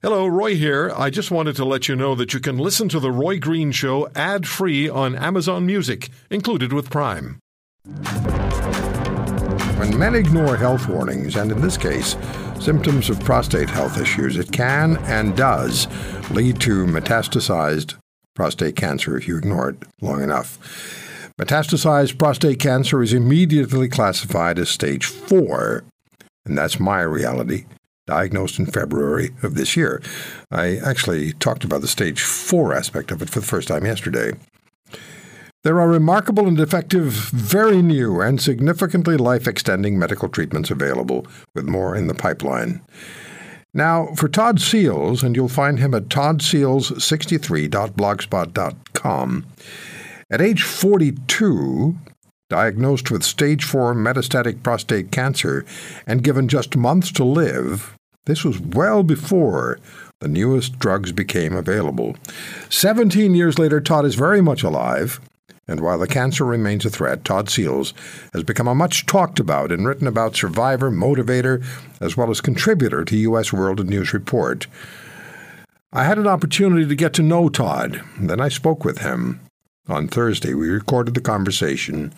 Hello, Roy here. I just wanted to let you know that you can listen to The Roy Green Show ad free on Amazon Music, included with Prime. When men ignore health warnings, and in this case, symptoms of prostate health issues, it can and does lead to metastasized prostate cancer if you ignore it long enough. Metastasized prostate cancer is immediately classified as stage 4, and that's my reality diagnosed in February of this year. I actually talked about the stage four aspect of it for the first time yesterday. There are remarkable and effective, very new, and significantly life extending medical treatments available, with more in the pipeline. Now, for Todd Seals, and you'll find him at toddseals63.blogspot.com, at age 42, diagnosed with stage 4 metastatic prostate cancer and given just months to live, this was well before the newest drugs became available. Seventeen years later, Todd is very much alive, and while the cancer remains a threat, Todd Seals has become a much talked about and written about survivor, motivator, as well as contributor to U.S. World News Report. I had an opportunity to get to know Todd, then I spoke with him. On Thursday, we recorded the conversation,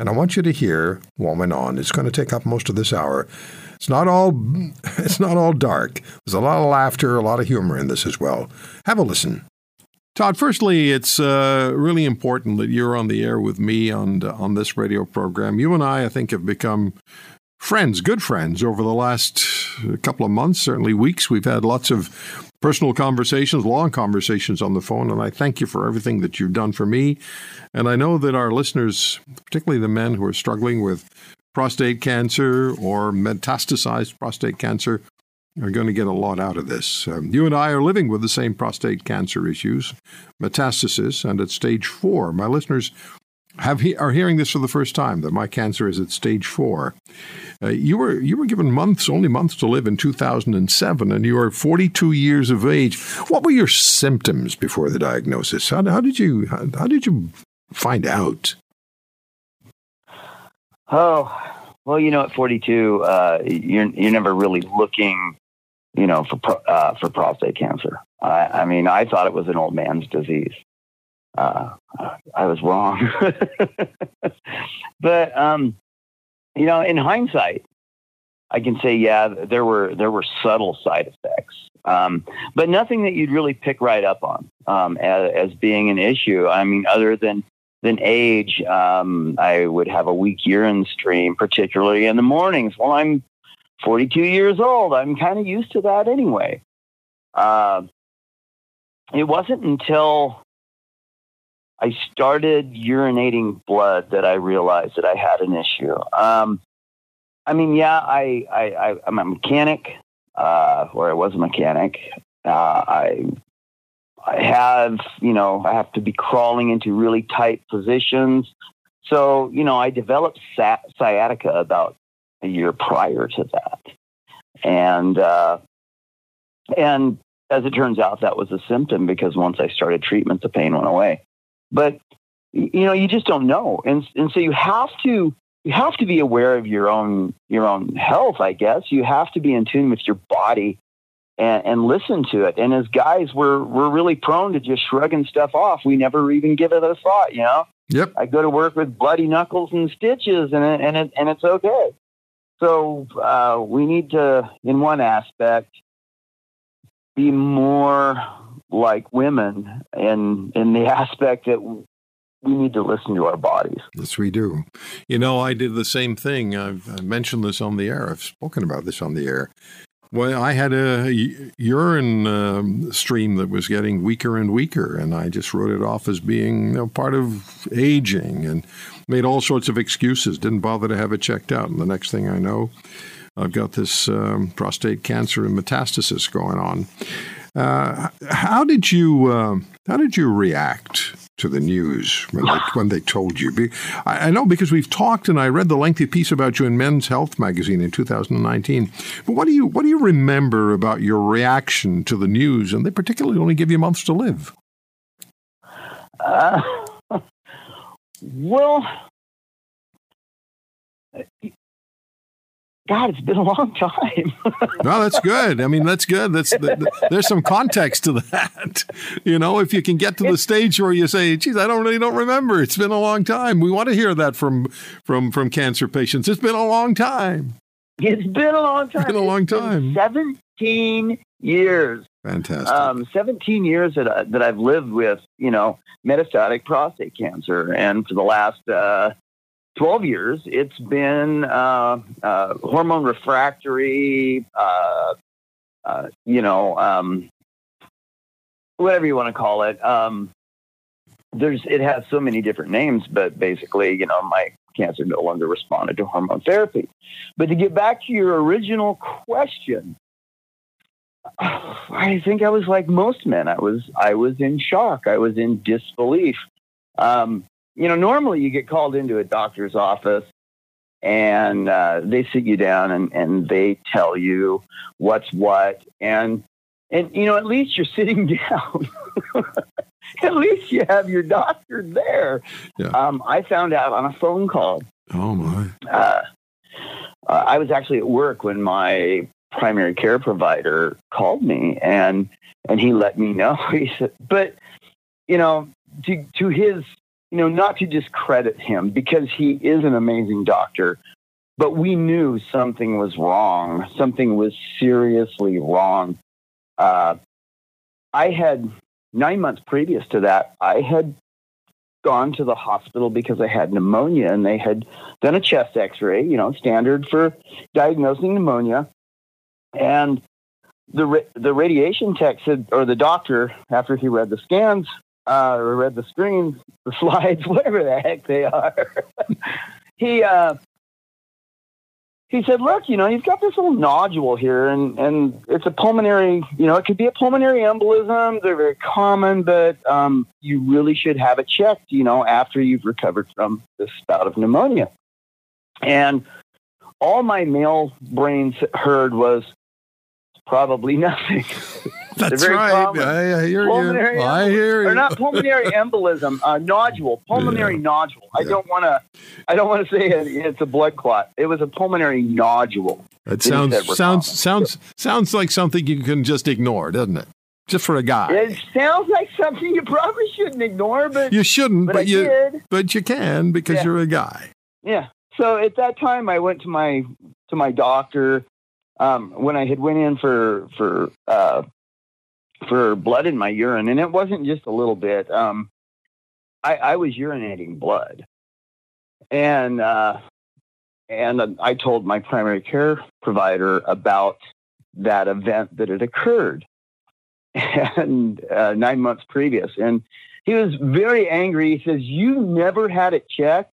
and I want you to hear went on. It's going to take up most of this hour. It's not all it's not all dark. There's a lot of laughter, a lot of humor in this as well. Have a listen. Todd, firstly, it's uh, really important that you're on the air with me on on this radio program. You and I, I think, have become friends, good friends, over the last couple of months, certainly weeks. We've had lots of personal conversations, long conversations on the phone, and I thank you for everything that you've done for me. And I know that our listeners, particularly the men who are struggling with prostate cancer or metastasized prostate cancer are going to get a lot out of this. Um, you and I are living with the same prostate cancer issues, metastasis, and at stage four. My listeners have he, are hearing this for the first time that my cancer is at stage four. Uh, you were you were given months, only months to live in 2007, and you are 42 years of age. What were your symptoms before the diagnosis? How, how did you how, how did you find out? Oh, well, you know, at 42, uh, you're you're never really looking, you know, for uh, for prostate cancer. I, I, mean, I thought it was an old man's disease. Uh, I was wrong, but um, you know, in hindsight, I can say, yeah, there were there were subtle side effects, um, but nothing that you'd really pick right up on um, as, as, being an issue. I mean, other than than age, um, I would have a weak urine stream, particularly in the mornings. Well, I'm 42 years old. I'm kind of used to that anyway. Uh, it wasn't until I started urinating blood that I realized that I had an issue. Um, I mean, yeah, I, I, I, am a mechanic, uh, or I was a mechanic. Uh, I I have, you know, I have to be crawling into really tight positions. So, you know, I developed sciatica about a year prior to that. And, uh, and as it turns out, that was a symptom because once I started treatment, the pain went away. But, you know, you just don't know. And, and so you have to, you have to be aware of your own, your own health, I guess. You have to be in tune with your body and, and listen to it. And as guys, we're we're really prone to just shrugging stuff off. We never even give it a thought, you know. Yep. I go to work with bloody knuckles and stitches, and it, and it, and it's okay. So uh, we need to, in one aspect, be more like women, in in the aspect that we need to listen to our bodies. Yes, we do. You know, I did the same thing. I've, I've mentioned this on the air. I've spoken about this on the air. Well, I had a urine um, stream that was getting weaker and weaker, and I just wrote it off as being you know, part of aging and made all sorts of excuses. Didn't bother to have it checked out. And the next thing I know, I've got this um, prostate cancer and metastasis going on. Uh, how did you uh, how did you react to the news when they, when they told you? I, I know because we've talked, and I read the lengthy piece about you in Men's Health magazine in 2019. But what do you what do you remember about your reaction to the news? And they particularly only give you months to live. Uh, well, God, it's been a long time. no, that's good. I mean, that's good. That's there's some context to that. You know, if you can get to the stage where you say, "Geez, I don't really don't remember. It's been a long time." We want to hear that from from from cancer patients. It's been a long time. It's been a long time. It's been a long time. Seventeen years. Fantastic. Um, 17 years that, I, that I've lived with, you know, metastatic prostate cancer. And for the last uh, 12 years, it's been uh, uh, hormone refractory, uh, uh, you know, um, whatever you want to call it. Um, there's, it has so many different names, but basically, you know, my cancer no longer responded to hormone therapy. But to get back to your original question, I think I was like most men. I was I was in shock. I was in disbelief. Um, you know, normally you get called into a doctor's office and uh, they sit you down and, and they tell you what's what and and you know at least you're sitting down. at least you have your doctor there. Yeah. Um, I found out on a phone call. Oh my! Uh, uh, I was actually at work when my primary care provider called me and and he let me know. He said, but you know, to to his you know, not to discredit him because he is an amazing doctor, but we knew something was wrong. Something was seriously wrong. Uh, I had nine months previous to that, I had gone to the hospital because I had pneumonia and they had done a chest x ray, you know, standard for diagnosing pneumonia. And the the radiation tech said, or the doctor, after he read the scans, uh, or read the screens, the slides, whatever the heck they are, he uh, he said, "Look, you know, you've got this little nodule here, and and it's a pulmonary. You know, it could be a pulmonary embolism. They're very common, but um, you really should have it checked. You know, after you've recovered from this bout of pneumonia." And all my male brains heard was, Probably nothing. That's right. I, I, hear pulmonary you. I hear you. Or not pulmonary embolism, uh, nodule, pulmonary yeah. nodule. I yeah. don't want to. I don't want to say it, it's a blood clot. It was a pulmonary nodule. It sounds sounds sounds sounds like something you can just ignore, doesn't it? Just for a guy. It sounds like something you probably shouldn't ignore, but you shouldn't. But, but you did. but you can because yeah. you're a guy. Yeah. So at that time, I went to my to my doctor um, when I had went in for for uh, for blood in my urine, and it wasn't just a little bit. Um, I, I was urinating blood, and uh, and I told my primary care provider about that event that had occurred, and uh, nine months previous, and he was very angry. He says, "You never had it checked."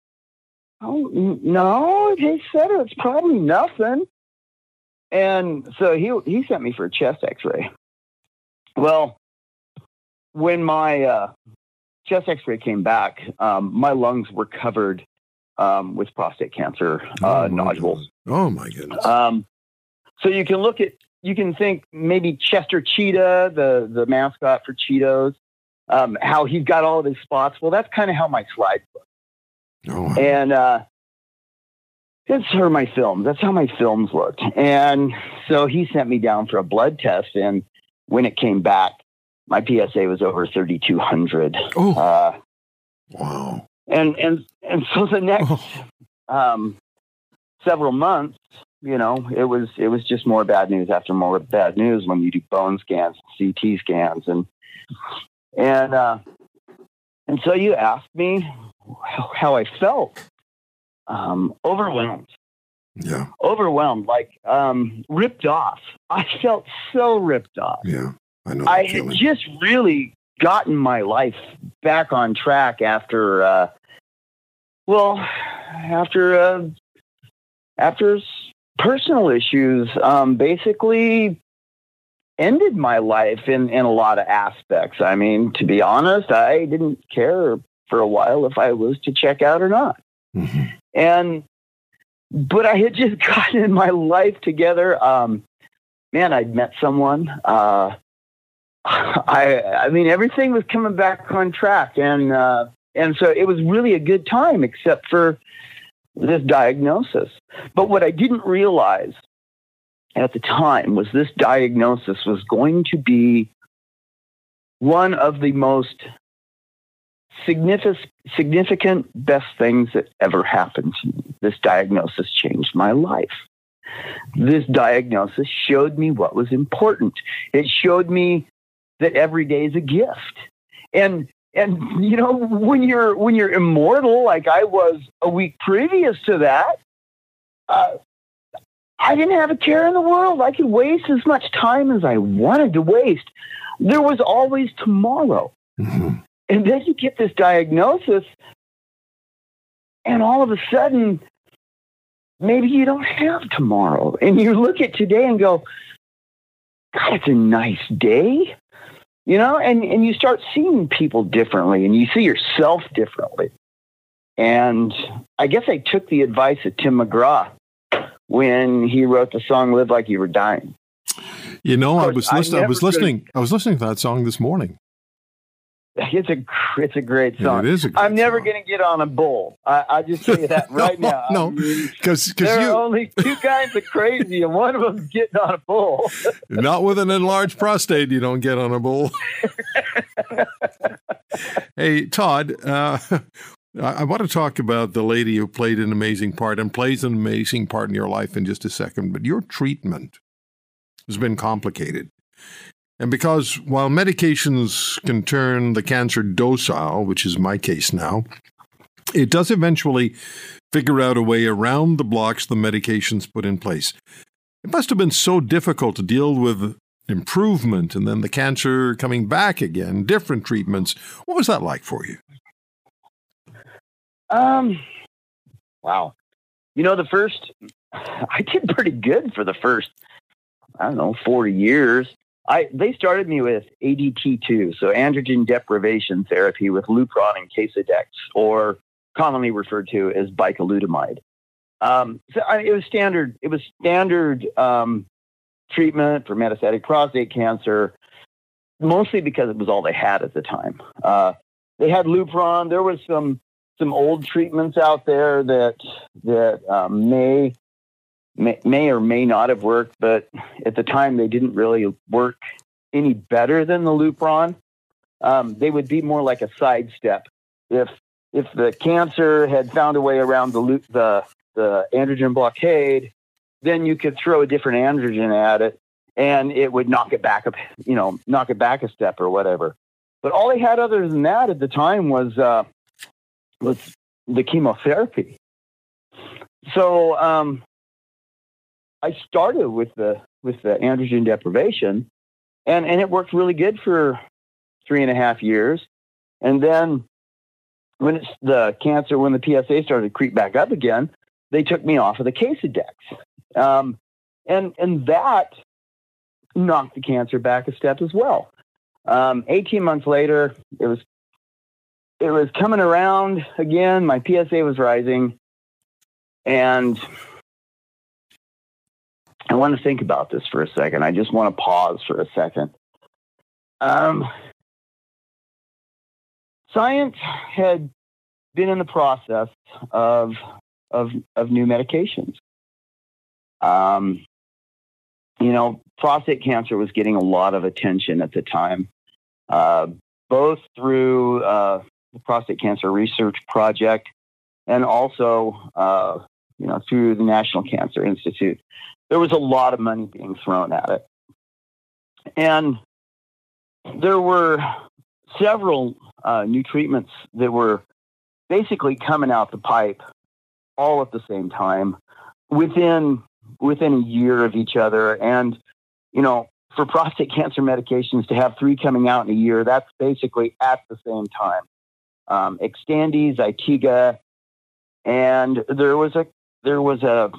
Oh no, they said it's probably nothing. And so he he sent me for a chest X-ray. Well, when my uh, chest X-ray came back, um, my lungs were covered um, with prostate cancer uh, oh nodules. Oh my goodness! Um, so you can look at you can think maybe Chester Cheetah, the the mascot for Cheetos, um, how he's got all of his spots. Well, that's kind of how my slides look. Oh. And uh, it's her my films. That's how my films looked. And so he sent me down for a blood test. And when it came back, my PSA was over 3,200. Oh, uh, wow. And, and, and so the next oh. um, several months, you know, it was, it was just more bad news after more bad news when you do bone scans, CT scans. And, and, uh, and so you asked me how I felt um, overwhelmed. Yeah. Overwhelmed, like um, ripped off. I felt so ripped off. Yeah. I know. I had just really gotten my life back on track after, uh, well, after, uh, after personal issues, um, basically ended my life in, in a lot of aspects. I mean, to be honest, I didn't care for a while if I was to check out or not. Mm-hmm. And, but I had just gotten my life together. Um, man, I'd met someone. Uh, I, I mean, everything was coming back on track, and uh, and so it was really a good time, except for this diagnosis. But what I didn't realize at the time was this diagnosis was going to be one of the most significant, significant best things that ever happened to me. This diagnosis changed my life. This diagnosis showed me what was important. It showed me that every day is a gift. And and you know when you're when you're immortal like I was a week previous to that, uh, I didn't have a care in the world. I could waste as much time as I wanted to waste. There was always tomorrow. Mm-hmm. And then you get this diagnosis, and all of a sudden, maybe you don't have tomorrow. And you look at today and go, God, it's a nice day. You know, and, and you start seeing people differently and you see yourself differently. And I guess I took the advice of Tim McGraw when he wrote the song "Live Like You Were Dying." You know, I was, I, I was listening. I was listening to that song this morning. It's a it's a great song. It is. I'm never going to get on a bull. I, I just tell you that right no, now. No, because I mean, there you are only two kinds of crazy, and one of them's getting on a bull. not with an enlarged prostate, you don't get on a bull. hey, Todd. Uh, I want to talk about the lady who played an amazing part and plays an amazing part in your life in just a second. But your treatment has been complicated. And because while medications can turn the cancer docile, which is my case now, it does eventually figure out a way around the blocks the medications put in place. It must have been so difficult to deal with improvement and then the cancer coming back again, different treatments. What was that like for you? Um, wow. You know, the first, I did pretty good for the first, I don't know, 40 years. I they started me with ADT2, so androgen deprivation therapy with Lupron and Casodex, or commonly referred to as bicalutamide. Um, so I, it was standard. It was standard um, treatment for metastatic prostate cancer, mostly because it was all they had at the time. Uh, they had Lupron. There was some some old treatments out there that that um, may may, may or may not have worked, but at the time they didn't really work any better than the Lupron. Um, they would be more like a sidestep. If if the cancer had found a way around the the the androgen blockade, then you could throw a different androgen at it, and it would knock it back up, you know, knock it back a step or whatever. But all they had other than that at the time was uh, was the chemotherapy. So um, I started with the with the androgen deprivation, and and it worked really good for three and a half years, and then when it's the cancer, when the PSA started to creep back up again, they took me off of the Casodex, um, and and that knocked the cancer back a step as well. Um, 18 months later, it was it was coming around again. My PSA was rising, and I want to think about this for a second. I just want to pause for a second. Um, science had been in the process of of of new medications. Um, you know, prostate cancer was getting a lot of attention at the time, uh, both through uh, the Prostate Cancer Research Project and also, uh, you know, through the National Cancer Institute there was a lot of money being thrown at it. And there were several uh, new treatments that were basically coming out the pipe all at the same time within within a year of each other and you know for prostate cancer medications to have three coming out in a year that's basically at the same time um, Xtandi, Zytiga, and there was a there was a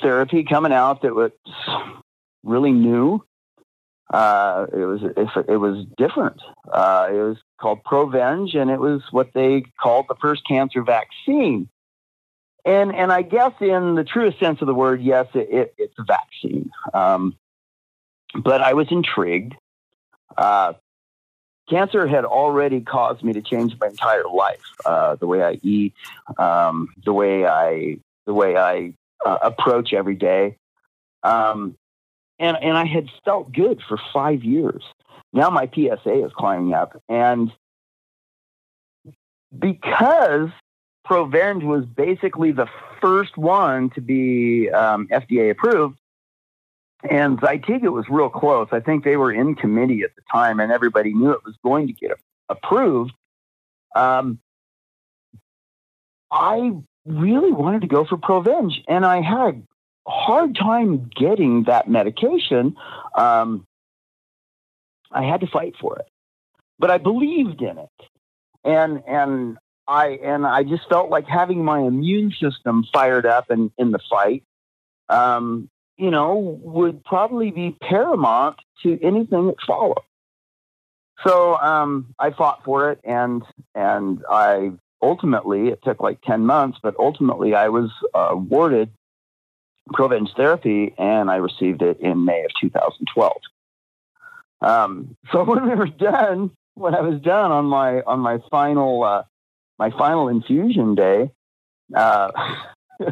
therapy coming out that was really new. Uh, it was it, was different. Uh, it was called Provenge, and it was what they called the first cancer vaccine. And and I guess in the truest sense of the word, yes, it, it, it's a vaccine. Um, but I was intrigued. Uh, cancer had already caused me to change my entire life, uh, the way I eat, um, the way I the way I uh, approach every day, um, and and I had felt good for five years. Now my PSA is climbing up, and because Provenge was basically the first one to be um, FDA approved, and Zytiga was real close. I think they were in committee at the time, and everybody knew it was going to get approved. Um, I really wanted to go for Provenge, and I had a hard time getting that medication. Um, I had to fight for it, but I believed in it, and and I and I just felt like having my immune system fired up and in the fight. Um, you know, would probably be paramount to anything that followed. So um, I fought for it, and and I ultimately it took like ten months, but ultimately I was uh, awarded Provenge therapy, and I received it in May of 2012. Um, so when we were done, when I was done on my on my final uh, my final infusion day, uh,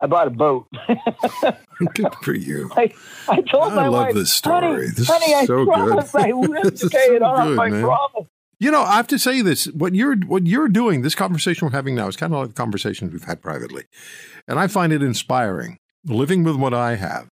I bought a boat. good for you. I, I told I my love wife, this story. honey, This honey, is I so good. promise I This to is pay so it off. good, I man. promise. You know, I have to say this: what you're what you're doing, this conversation we're having now, is kind of like the conversations we've had privately, and I find it inspiring. Living with what I have,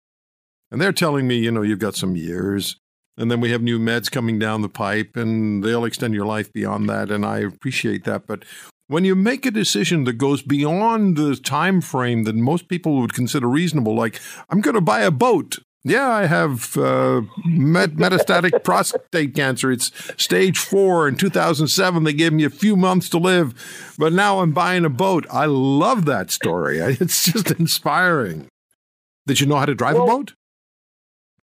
and they're telling me, you know, you've got some years, and then we have new meds coming down the pipe, and they'll extend your life beyond that, and I appreciate that. But when you make a decision that goes beyond the time frame that most people would consider reasonable, like I'm going to buy a boat. Yeah, I have uh, met- metastatic prostate cancer. It's stage four. In 2007, they gave me a few months to live, but now I'm buying a boat. I love that story. It's just inspiring. Did you know how to drive Well, a boat?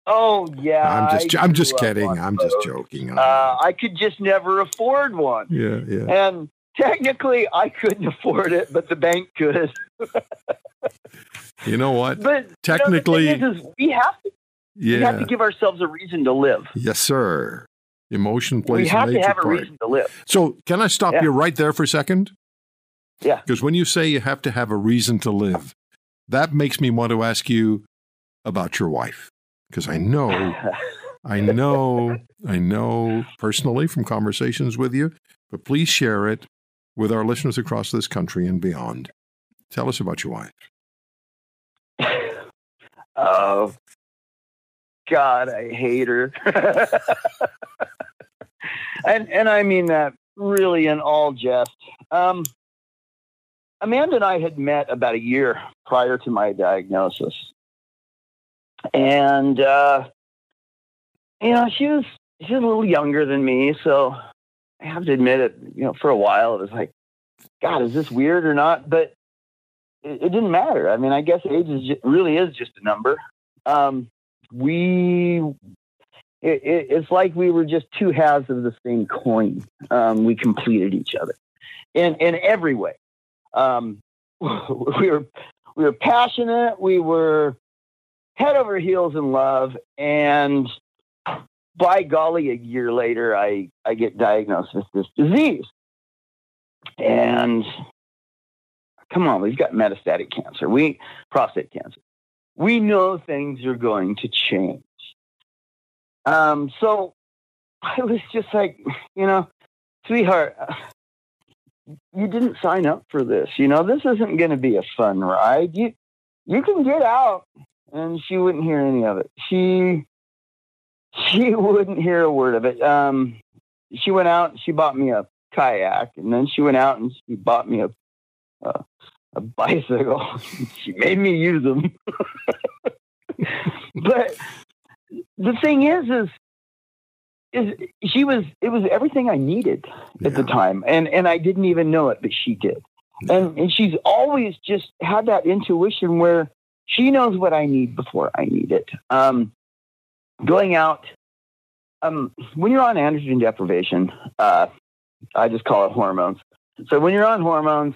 Oh yeah, I'm just, I I'm just kidding. I'm just joking. Uh, I could just never afford one, yeah, yeah. and technically I couldn't afford it, but the bank could. You know what? But Technically- you know, is, is we have to Yeah. we have to give ourselves a reason to live. Yes, sir. Emotion plays we have a to have a part. reason to live. So, can I stop Yeah. you right there for a second? Yeah. Because when you say you have to have a reason to live, that makes me want to ask you about your wife. Because I know, I know, I know personally from conversations with you, but please share it with our listeners across this country and beyond. Tell us about your wife. Oh God, I hate her. and and I mean that really in all jest. Um, Amanda and I had met about a year prior to my diagnosis, and uh, you know she was she was a little younger than me, so I have to admit it. You know, for a while it was like, God, is this weird or not? But it, it didn't matter. I mean, I guess age is ju- really is just a number. Um, we, it, it, it's like we were just two halves of the same coin. Um, we completed each other in in every way. Um, we were we were passionate. We were head over heels in love, and by golly, a year later, I I get diagnosed with this disease, and come on, we've got metastatic cancer. We prostate cancer. We know things are going to change. Um, so I was just like, you know, sweetheart, you didn't sign up for this. You know, this isn't going to be a fun ride. You you can get out. And she wouldn't hear any of it. She she wouldn't hear a word of it. Um, she went out. She bought me a kayak, and then she went out and she bought me a a, a bicycle. she made me use them. but the thing is, is is she was it was everything I needed at the time, and and I didn't even know it, but she did. And and she's always just had that intuition where she knows what I need before I need it. Um, going out, um, when you're on androgen deprivation, uh, I just call it hormones. So when you're on hormones,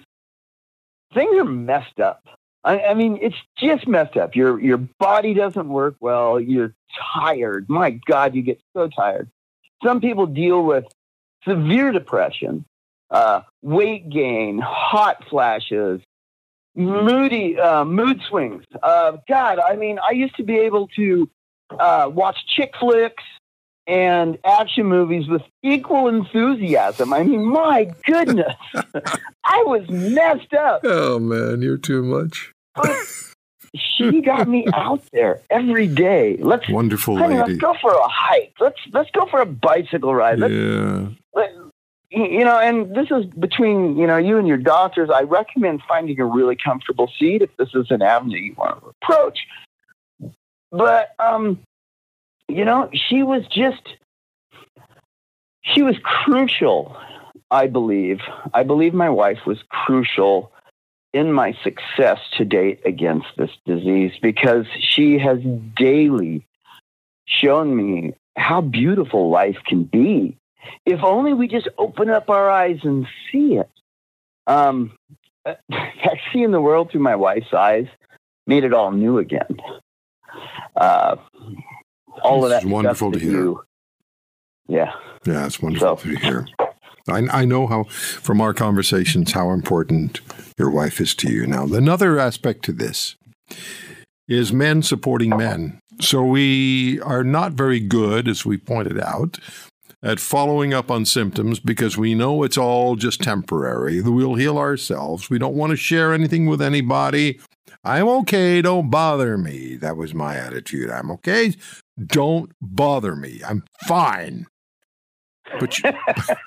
things are messed up. I, I mean, it's just messed up. Your your body doesn't work well. You're tired. My God, you get so tired. some people deal with severe depression, uh, weight gain, hot flashes, moody uh, mood swings. Uh, God, I mean, I used to be able to uh, watch chick flicks and action movies with equal enthusiasm. I mean, my goodness, I was messed up. Oh man, you're too much. she got me out there every day. Let's wonderful honey, lady. Let's go for a hike. Let's let's go for a bicycle ride. Let's, yeah. Let, you know, and this is between you know you and your doctors. I recommend finding a really comfortable seat if this is an avenue you want to approach. But um, you know, she was just she was crucial. I believe. I believe my wife was crucial in my success to date against this disease because she has daily shown me how beautiful life can be if only we just open up our eyes and see it. Um, seeing the world through my wife's eyes made it all new again. Uh, all this of that is wonderful to hear. You, yeah, yeah, it's wonderful so, to hear. I, I know how, from our conversations, how important your wife is to you. Now, another aspect to this is men supporting men. So we are not very good, as we pointed out, at following up on symptoms because we know it's all just temporary. We'll heal ourselves. We don't want to share anything with anybody. I'm okay. Don't bother me. That was my attitude. I'm okay. Don't bother me. I'm fine. But you,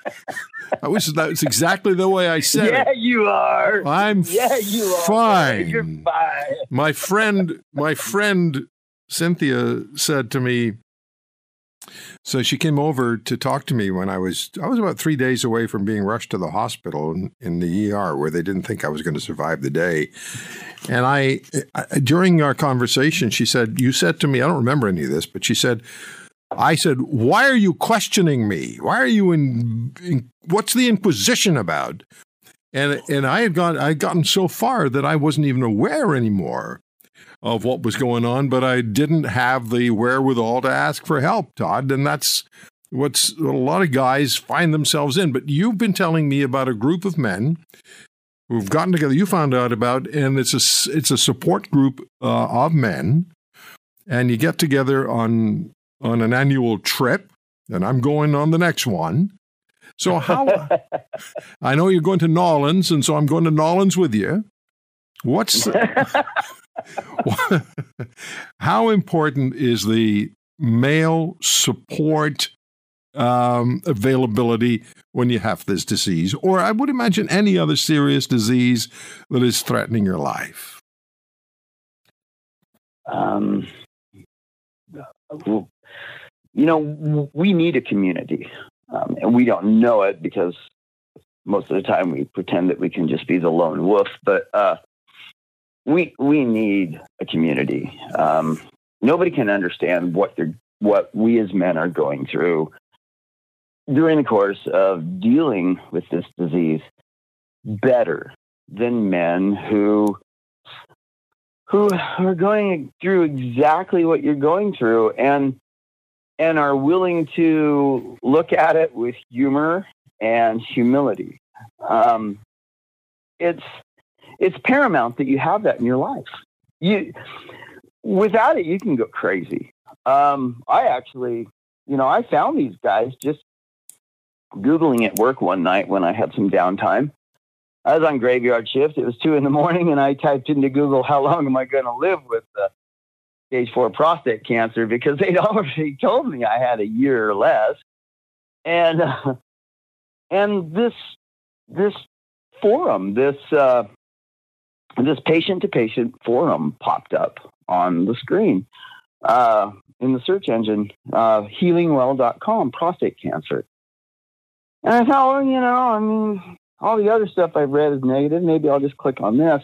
I wish that was exactly the way I said yeah, it. Yeah, you are. I'm yeah, you are. fine. You're fine. My friend, my friend Cynthia said to me, so she came over to talk to me when I was I was about three days away from being rushed to the hospital in, in the ER where they didn't think I was going to survive the day. And I, I during our conversation, she said, "You said to me, I don't remember any of this, but she said." I said, "Why are you questioning me? Why are you in, in what's the inquisition about?" And and I had gone I had gotten so far that I wasn't even aware anymore of what was going on, but I didn't have the wherewithal to ask for help, Todd. And that's what's what a lot of guys find themselves in. But you've been telling me about a group of men who've gotten together. You found out about, and it's a it's a support group uh, of men, and you get together on on an annual trip. And I'm going on the next one. So how? I know you're going to N'awlins, and so I'm going to N'awlins with you. What's how important is the male support um, availability when you have this disease, or I would imagine any other serious disease that is threatening your life? Um, you know, we need a community, um, and we don't know it because most of the time we pretend that we can just be the lone wolf. But uh, we we need a community. Um, nobody can understand what they're what we as men are going through during the course of dealing with this disease better than men who who are going through exactly what you're going through and and are willing to look at it with humor and humility. Um, it's it's paramount that you have that in your life. You without it, you can go crazy. Um, I actually, you know, I found these guys just googling at work one night when I had some downtime. I was on graveyard shift. It was two in the morning, and I typed into Google, "How long am I going to live with uh, stage four prostate cancer?" Because they'd already told me I had a year or less, and uh, and this this forum, this uh, this patient to patient forum popped up on the screen uh, in the search engine, uh, healingwell.com, prostate cancer. And I thought, well, you know, I mean, all the other stuff I've read is negative. Maybe I'll just click on this.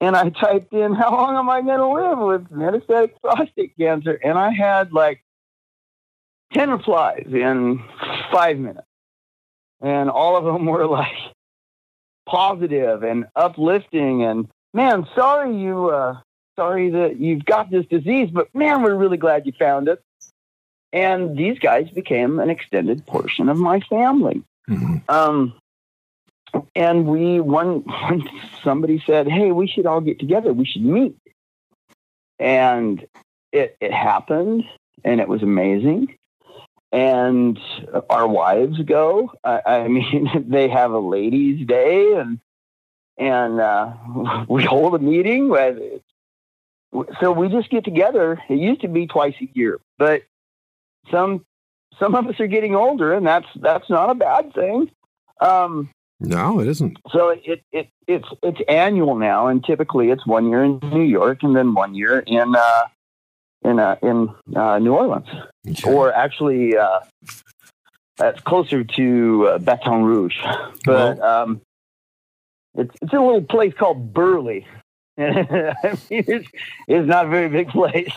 And I typed in, how long am I going to live with metastatic prostate cancer? And I had like 10 replies in five minutes. And all of them were like, positive and uplifting and man sorry you uh sorry that you've got this disease but man we're really glad you found it and these guys became an extended portion of my family. Mm-hmm. Um, and we one, one somebody said, "Hey, we should all get together. We should meet." And it it happened, and it was amazing. And our wives go. I, I mean, they have a ladies' day, and and uh, we hold a meeting. With, so we just get together. It used to be twice a year, but some some of us are getting older, and that's that's not a bad thing. Um, no, it isn't. So it, it it's it's annual now, and typically it's one year in New York and then one year in uh, in uh, in uh, New Orleans, okay. or actually uh, that's closer to uh, Baton Rouge, but well, um, it's it's in a little place called Burley. I mean, it's, it's not a very big place,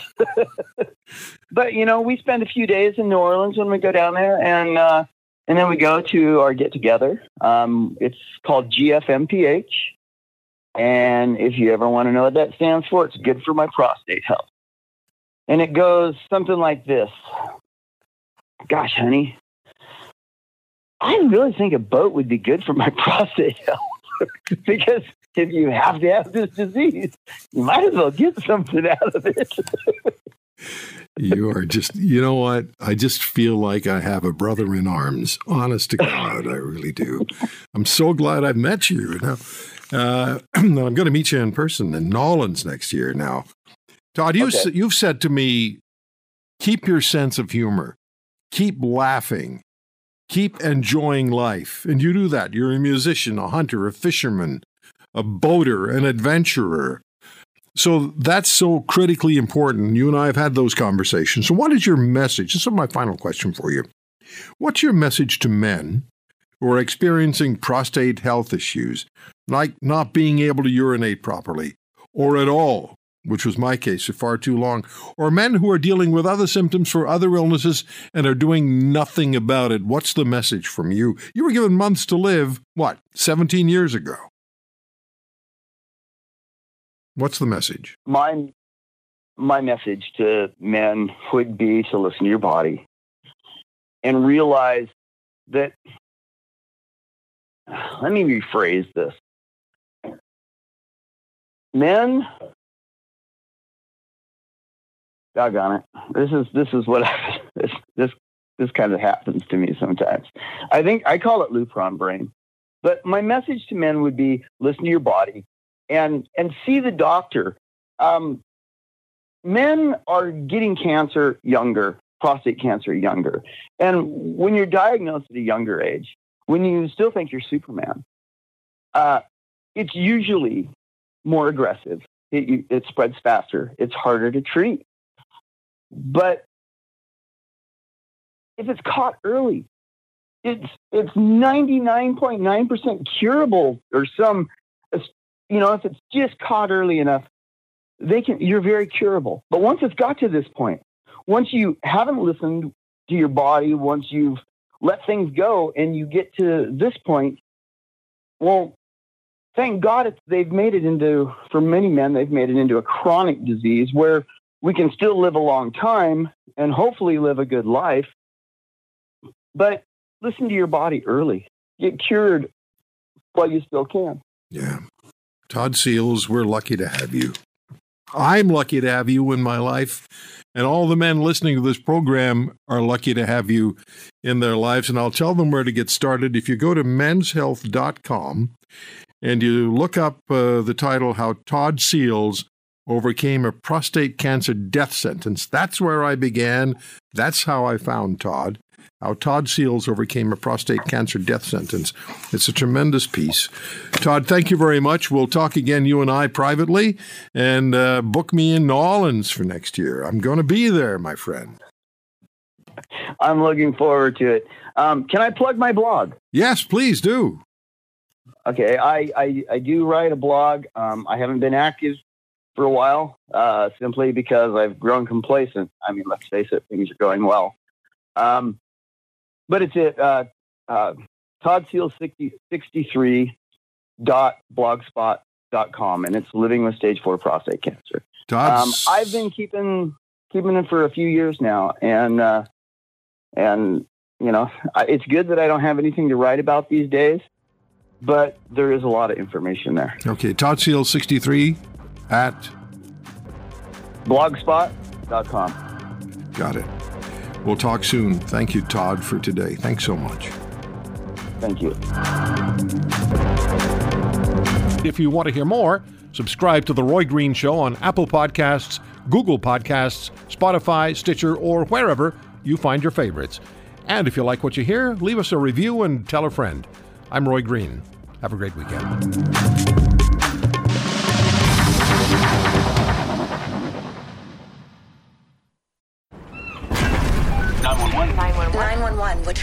but you know we spend a few days in New Orleans when we go down there, and uh, and then we go to our get together. Um, it's called GFMPH. And if you ever want to know what that stands for, it's good for my prostate health. And it goes something like this Gosh, honey, I really think a boat would be good for my prostate health. because if you have to have this disease, you might as well get something out of it. you are just, you know what? I just feel like I have a brother in arms. Honest to God, I really do. I'm so glad I've met you. Now, uh, I'm going to meet you in person in N'awlins next year. Now, Todd, you, okay. you've said to me, keep your sense of humor, keep laughing, keep enjoying life. And you do that. You're a musician, a hunter, a fisherman, a boater, an adventurer. So that's so critically important. You and I have had those conversations. So, what is your message? This is my final question for you. What's your message to men who are experiencing prostate health issues, like not being able to urinate properly or at all, which was my case for far too long, or men who are dealing with other symptoms for other illnesses and are doing nothing about it? What's the message from you? You were given months to live, what, 17 years ago? What's the message? My my message to men would be to listen to your body and realize that let me rephrase this. Men doggone it. This is this is what this this this kind of happens to me sometimes. I think I call it Lupron brain. But my message to men would be listen to your body, and and see the doctor. Um, men are getting cancer younger, prostate cancer younger, and when you're diagnosed at a younger age, when you still think you're Superman, uh, it's usually more aggressive. It, it spreads faster. It's harder to treat. But if it's caught early, it's it's 99.9% curable or some you know, if it's just caught early enough, they can you're very curable. But once it's got to this point, once you haven't listened to your body, once you've let things go and you get to this point, well, thank God they've made it into, for many men, they've made it into a chronic disease where we can still live a long time and hopefully live a good life. But listen to your body early. Get cured while you still can. Yeah. Todd Seals, we're lucky to have you. I'm lucky to have you in my life, and all the men listening to this program are lucky to have you in their lives. And I'll tell them where to get started. If you go to menshealth.com and you look up uh, the title, How Todd Seals Overcame a Prostate Cancer Death Sentence, that's where I began. That's how I found Todd how Todd Seals overcame a prostate cancer death sentence. It's a tremendous piece. Todd, thank you very much. We'll talk again, you and I, privately, and uh, book me in New Orleans for next year. I'm going to be there, my friend. I'm looking forward to it. Um, can I plug my blog? Yes, please do. Okay, I, I, I do write a blog. Um, I haven't been active for a while, uh, simply because I've grown complacent. I mean, let's face it, things are going well. Um, but it's at uh, uh, Todd Seal 63 dot blogspot and it's living with stage four prostate cancer. Um, I've been keeping keeping it for a few years now, and uh, and you know, it's good that I don't have anything to write about these days, but there is a lot of information there. Okay, Todd Seal 63 at blogspot.com. Got it. We'll talk soon. Thank you, Todd, for today. Thanks so much. Thank you. If you want to hear more, subscribe to The Roy Green Show on Apple Podcasts, Google Podcasts, Spotify, Stitcher, or wherever you find your favorites. And if you like what you hear, leave us a review and tell a friend. I'm Roy Green. Have a great weekend.